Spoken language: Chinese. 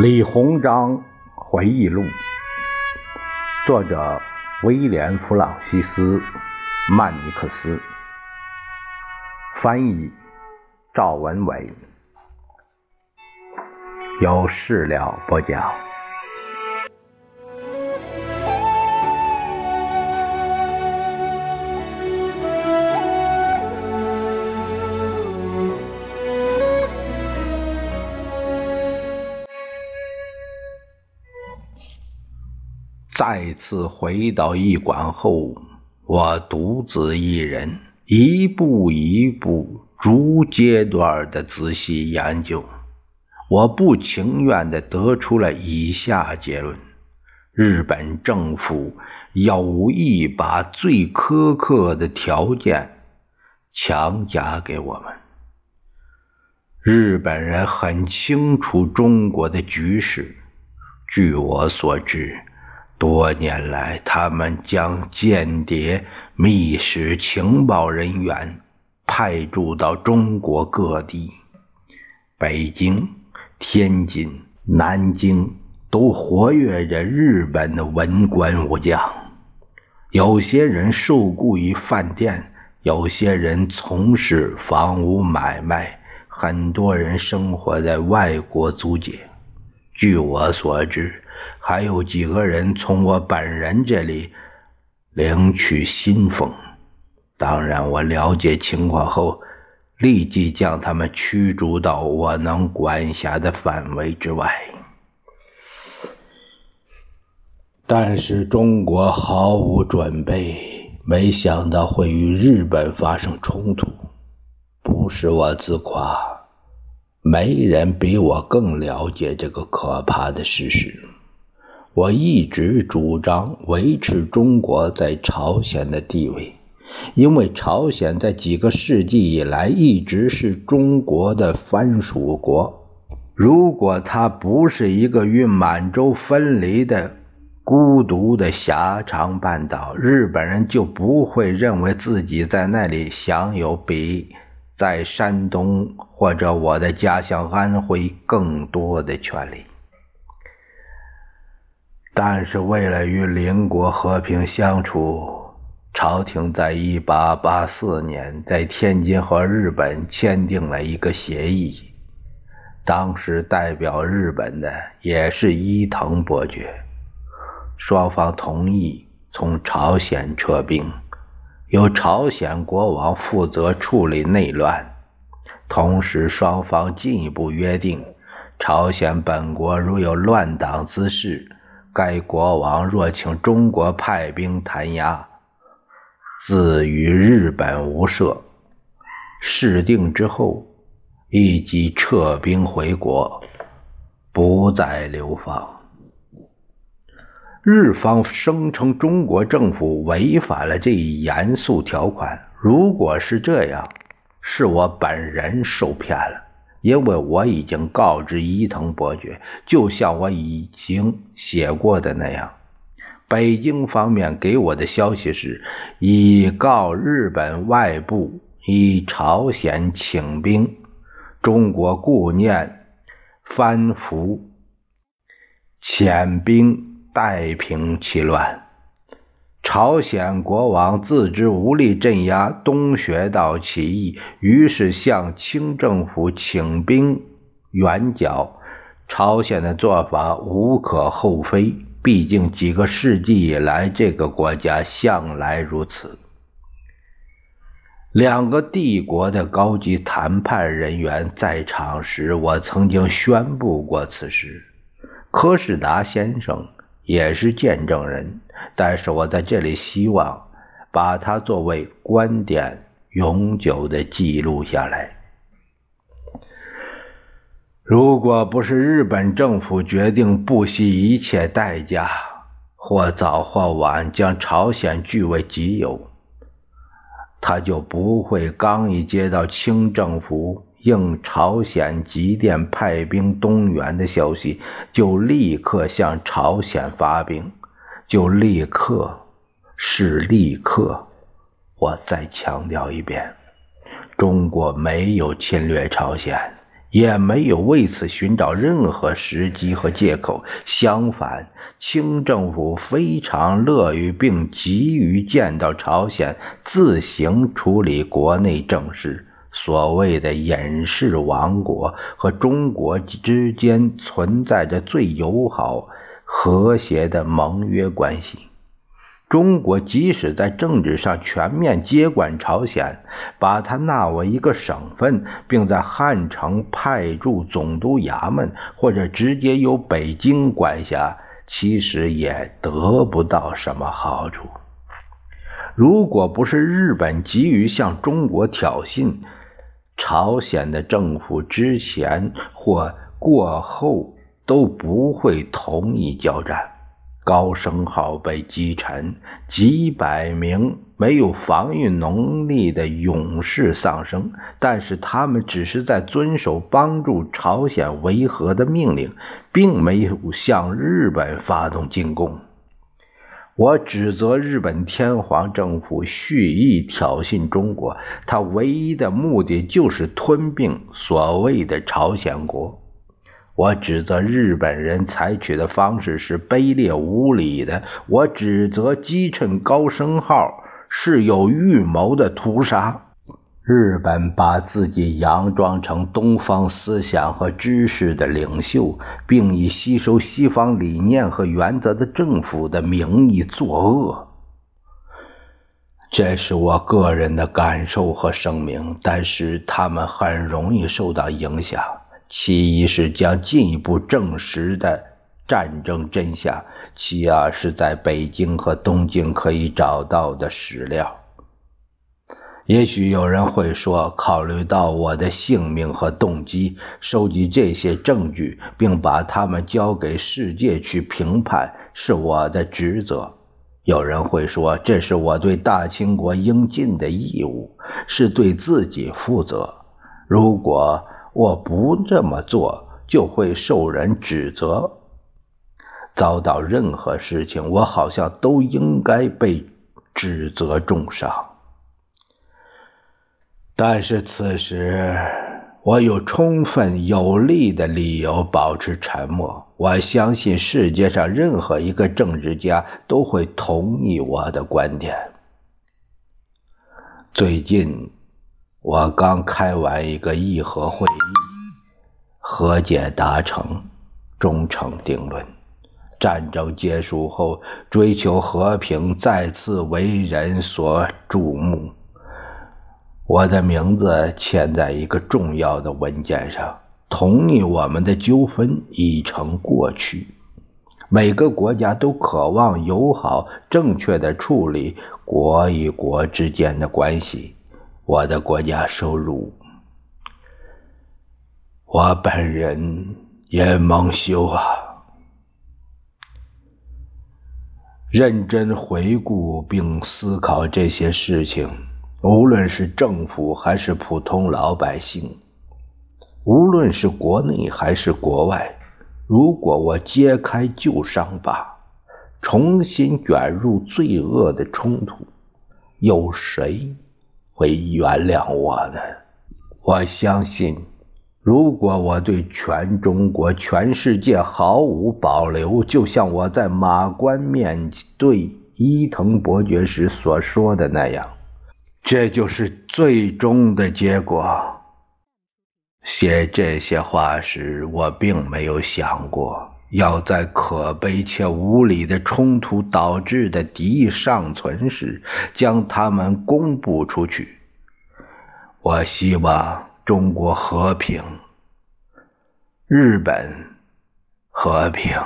李鸿章回忆录，作者威廉·弗朗西斯·曼尼克斯，翻译赵文伟，由事了播讲。再次回到驿馆后，我独自一人，一步一步、逐阶段的仔细研究。我不情愿的得出了以下结论：日本政府有意把最苛刻的条件强加给我们。日本人很清楚中国的局势，据我所知。多年来，他们将间谍、密使、情报人员派驻到中国各地，北京、天津、南京都活跃着日本的文官武将。有些人受雇于饭店，有些人从事房屋买卖，很多人生活在外国租界。据我所知。还有几个人从我本人这里领取薪俸，当然，我了解情况后，立即将他们驱逐到我能管辖的范围之外。但是中国毫无准备，没想到会与日本发生冲突。不是我自夸，没人比我更了解这个可怕的事实。我一直主张维持中国在朝鲜的地位，因为朝鲜在几个世纪以来一直是中国的藩属国。如果它不是一个与满洲分离的孤独的狭长半岛，日本人就不会认为自己在那里享有比在山东或者我的家乡安徽更多的权利。但是为了与邻国和平相处，朝廷在一八八四年在天津和日本签订了一个协议。当时代表日本的也是伊藤伯爵，双方同意从朝鲜撤兵，由朝鲜国王负责处理内乱。同时，双方进一步约定，朝鲜本国如有乱党之事。该国王若请中国派兵弹压，自与日本无涉。事定之后，立即撤兵回国，不再流放。日方声称中国政府违反了这一严肃条款。如果是这样，是我本人受骗了。因为我已经告知伊藤伯爵，就像我已经写过的那样，北京方面给我的消息是：已告日本外部，以朝鲜请兵，中国顾念藩服，遣兵代平其乱。朝鲜国王自知无力镇压东学道起义，于是向清政府请兵援剿。朝鲜的做法无可厚非，毕竟几个世纪以来，这个国家向来如此。两个帝国的高级谈判人员在场时，我曾经宣布过此事。柯士达先生也是见证人。但是我在这里希望把它作为观点永久的记录下来。如果不是日本政府决定不惜一切代价，或早或晚将朝鲜据为己有，他就不会刚一接到清政府应朝鲜急电派兵东援的消息，就立刻向朝鲜发兵。就立刻，是立刻。我再强调一遍，中国没有侵略朝鲜，也没有为此寻找任何时机和借口。相反，清政府非常乐于并急于见到朝鲜自行处理国内政事。所谓的隐士王国和中国之间存在着最友好、和谐的盟约关系。中国即使在政治上全面接管朝鲜，把它纳为一个省份，并在汉城派驻总督衙门，或者直接由北京管辖，其实也得不到什么好处。如果不是日本急于向中国挑衅，朝鲜的政府之前或过后都不会同意交战。高升号被击沉，几百名没有防御能力的勇士丧生，但是他们只是在遵守帮助朝鲜维和的命令，并没有向日本发动进攻。我指责日本天皇政府蓄意挑衅中国，他唯一的目的就是吞并所谓的朝鲜国。我指责日本人采取的方式是卑劣无礼的。我指责击沉高升号是有预谋的屠杀。日本把自己佯装成东方思想和知识的领袖，并以吸收西方理念和原则的政府的名义作恶。这是我个人的感受和声明，但是他们很容易受到影响。其一是将进一步证实的战争真相，其二是在北京和东京可以找到的史料。也许有人会说，考虑到我的性命和动机，收集这些证据并把它们交给世界去评判是我的职责。有人会说，这是我对大清国应尽的义务，是对自己负责。如果我不这么做，就会受人指责。遭到任何事情，我好像都应该被指责重伤。但是此时，我有充分有力的理由保持沉默。我相信世界上任何一个政治家都会同意我的观点。最近。我刚开完一个议和会议，和解达成，终成定论。战争结束后，追求和平再次为人所瞩目。我的名字签在一个重要的文件上，同意我们的纠纷已成过去。每个国家都渴望友好、正确的处理国与国之间的关系。我的国家收入，我本人也蒙羞啊！认真回顾并思考这些事情，无论是政府还是普通老百姓，无论是国内还是国外，如果我揭开旧伤疤，重新卷入罪恶的冲突，有谁？会原谅我的。我相信，如果我对全中国、全世界毫无保留，就像我在马关面对伊藤伯爵时所说的那样，这就是最终的结果。写这些话时，我并没有想过。要在可悲且无理的冲突导致的敌意尚存时，将他们公布出去。我希望中国和平，日本和平。